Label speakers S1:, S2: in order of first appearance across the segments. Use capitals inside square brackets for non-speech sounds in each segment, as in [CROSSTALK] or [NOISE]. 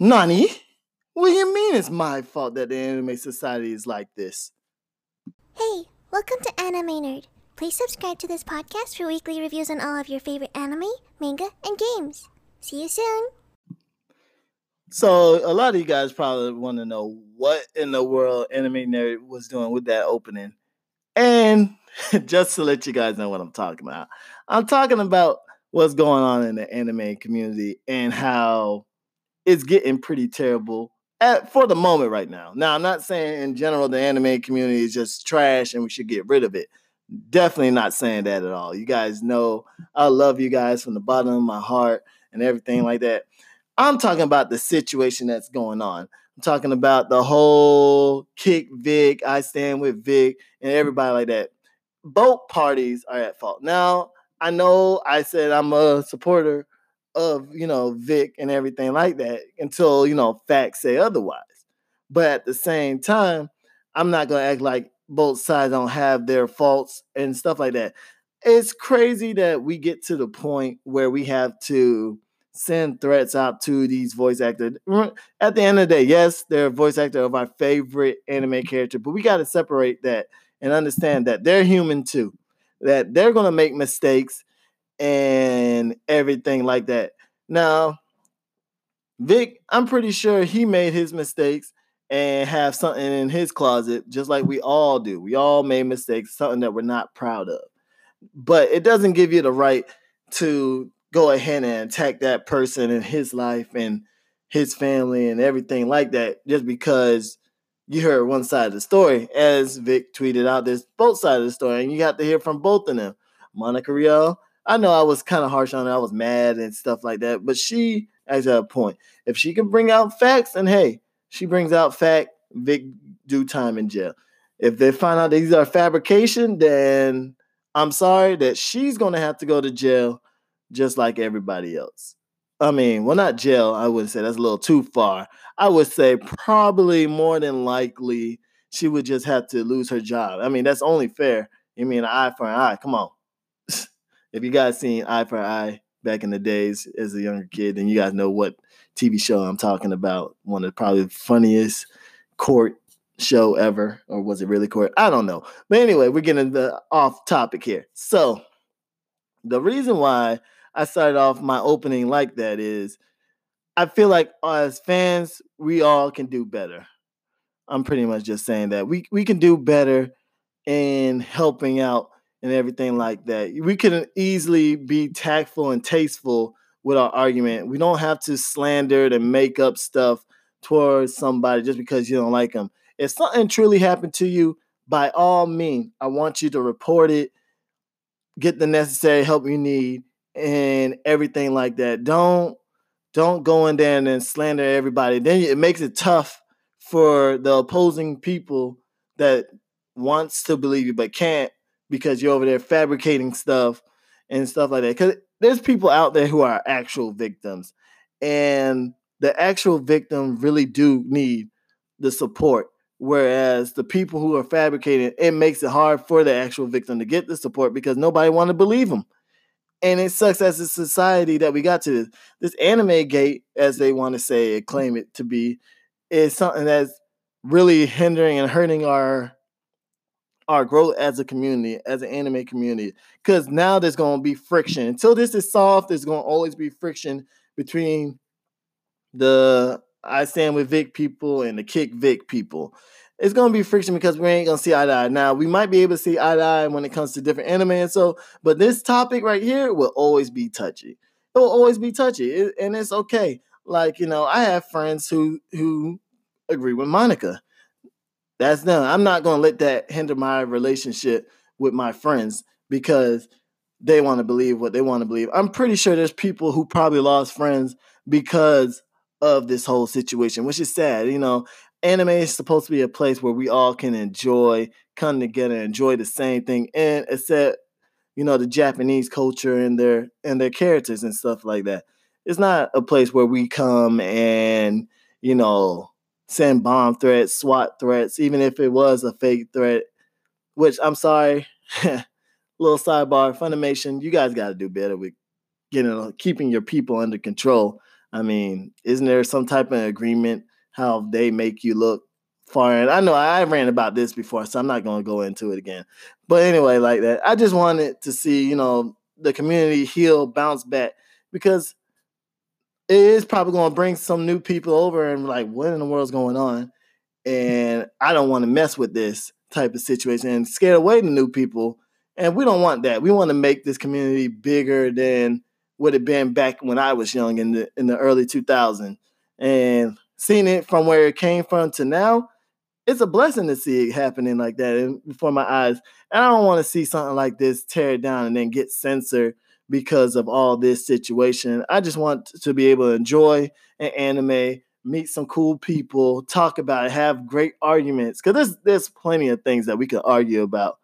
S1: Nani? What do you mean it's my fault that the anime society is like this?
S2: Hey, welcome to Anime Nerd. Please subscribe to this podcast for weekly reviews on all of your favorite anime, manga, and games. See you soon.
S1: So a lot of you guys probably want to know what in the world Anime Nerd was doing with that opening. And [LAUGHS] just to let you guys know what I'm talking about, I'm talking about what's going on in the anime community and how it's getting pretty terrible at, for the moment right now. Now, I'm not saying in general the anime community is just trash and we should get rid of it. Definitely not saying that at all. You guys know I love you guys from the bottom of my heart and everything like that. I'm talking about the situation that's going on. I'm talking about the whole kick Vic, I stand with Vic, and everybody like that. Both parties are at fault. Now, I know I said I'm a supporter of, you know, Vic and everything like that until, you know, facts say otherwise. But at the same time, I'm not to act like both sides don't have their faults and stuff like that. It's crazy that we get to the point where we have to send threats out to these voice actors. At the end of the day, yes, they're voice actor of our favorite anime character, but we got to separate that and understand that they're human too. That they're to make mistakes and everything like that. Now, Vic, I'm pretty sure he made his mistakes and have something in his closet, just like we all do. We all made mistakes, something that we're not proud of. But it doesn't give you the right to go ahead and attack that person in his life and his family and everything like that just because you heard one side of the story. As Vic tweeted out, there's both sides of the story, and you got to hear from both of them. Monica Rial, I know I was kind of harsh on her, I was mad and stuff like that, but she has a point. If she can bring out facts, and hey, she brings out fact, Vic do time in jail. If they find out these are fabrication, then I'm sorry that she's gonna have to go to jail just like everybody else. I mean, well, not jail, I wouldn't say that's a little too far. I would say probably more than likely she would just have to lose her job. I mean, that's only fair. You mean an eye for an eye? Come on. If you guys seen Eye for Eye back in the days as a younger kid, then you guys know what TV show I'm talking about. One of the probably funniest court show ever, or was it really court? I don't know. But anyway, we're getting the off topic here. So the reason why I started off my opening like that is I feel like as fans, we all can do better. I'm pretty much just saying that we we can do better in helping out and everything like that. We can easily be tactful and tasteful with our argument. We don't have to slander and make up stuff towards somebody just because you don't like them. If something truly happened to you, by all means, I want you to report it, get the necessary help you need, and everything like that. Don't don't go in there and then slander everybody. Then it makes it tough for the opposing people that wants to believe you but can't because you're over there fabricating stuff and stuff like that. Because there's people out there who are actual victims, and the actual victim really do need the support. Whereas the people who are fabricating, it makes it hard for the actual victim to get the support because nobody want to believe them. And it sucks as a society that we got to this. This anime gate, as they want to say and claim it to be, is something that's really hindering and hurting our our growth as a community, as an anime community. Because now there's going to be friction. Until this is solved, there's going to always be friction between the I stand with Vic people and the kick Vic people it's gonna be friction because we ain't gonna see eye to eye. Now we might be able to see eye to eye when it comes to different anime and so, but this topic right here will always be touchy. It will always be touchy, it, and it's okay. Like you know, I have friends who who agree with Monica. That's them. I'm not gonna let that hinder my relationship with my friends because they want to believe what they want to believe. I'm pretty sure there's people who probably lost friends because of this whole situation, which is sad. You know, anime is supposed to be a place where we all can enjoy, come together, enjoy the same thing, and accept, you know, the Japanese culture and their and their characters and stuff like that. It's not a place where we come and, you know, send bomb threats, SWAT threats, even if it was a fake threat. Which I'm sorry, [LAUGHS] little sidebar, Funimation, you guys got to do better with getting keeping your people under control. I mean, isn't there some type of agreement how they make you look foreign? I know I ran about this before, so I'm not going to go into it again. But anyway, like that, I just wanted to see, you know, the community heal, bounce back because it is probably going to bring some new people over and like, what in the world's going on? And I don't want to mess with this type of situation and scare away the new people. And we don't want that. We want to make this community bigger than what it been back when I was young in the in the early 2000s. And seeing it from where it came from to now, it's a blessing to see it happening like that before my eyes. And I don't want to see something like this tear it down and then get censored because of all this situation. I just want to be able to enjoy an anime, meet some cool people, talk about it, have great arguments. Because there's there's plenty of things that we could argue about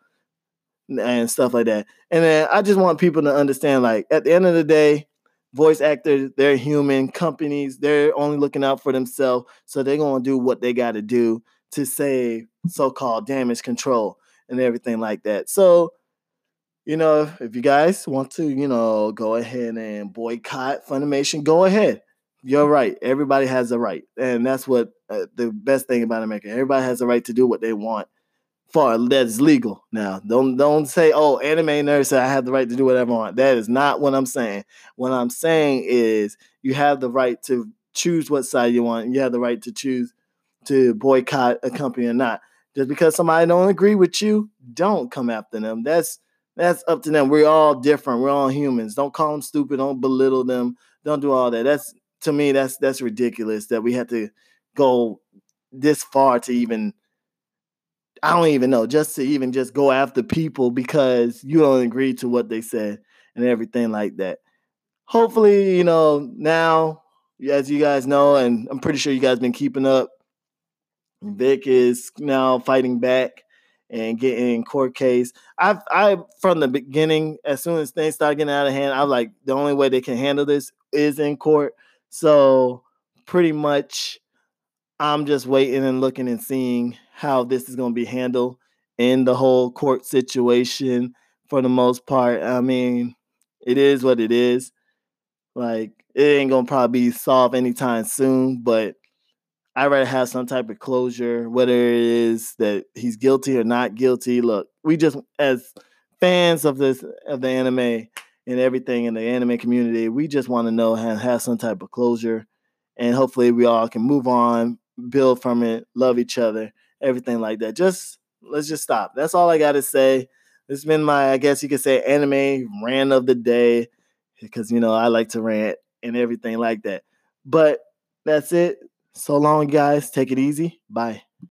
S1: and stuff like that. And then I just want people to understand, like, at the end of the day, voice actors, they're human. Companies, they're only looking out for themselves. So they're gonna do what they gotta do to save so-called damage control and everything like that. So, you know, if you guys want to, you know, go ahead and boycott Funimation, go ahead. You're right. Everybody has a right, and that's what uh, the best thing about America. Everybody has a right to do what they want far that's legal. Now, don't don't say, "Oh, anime nerd said I have the right to do whatever I want." That is not what I'm saying. What I'm saying is you have the right to choose what side you want. You have the right to choose to boycott a company or not. Just because somebody don't agree with you, don't come after them. That's that's up to them. We're all different. We're all humans. Don't call them stupid. Don't belittle them. Don't do all that. That's to me. That's that's ridiculous that we have to go this far to even I don't even know, just to even just go after people because you don't agree to what they said and everything like that. Hopefully, you know, now, as you guys know, and I'm pretty sure you guys been keeping up, Vic is now fighting back and getting in court case. I've I from the beginning, as soon as things started getting out of hand, I'm like, the only way they can handle this is in court. So pretty much I'm just waiting and looking and seeing how this is going to be handled in the whole court situation for the most part. I mean, it is what it is. Like, it ain't to probably be solved anytime soon, but I'd rather have some type of closure, whether it is that he's guilty or not guilty. Look, we just, as fans of this, of the anime and everything in the anime community, we just want to know and have some type of closure. And hopefully we all can move on, build from it, love each other, everything like that. Just let's just stop. That's all I got to say. This has been my, I guess you could say, anime rant of the day because you know I like to rant and everything like that. But that's it. So long, guys. Take it easy. Bye.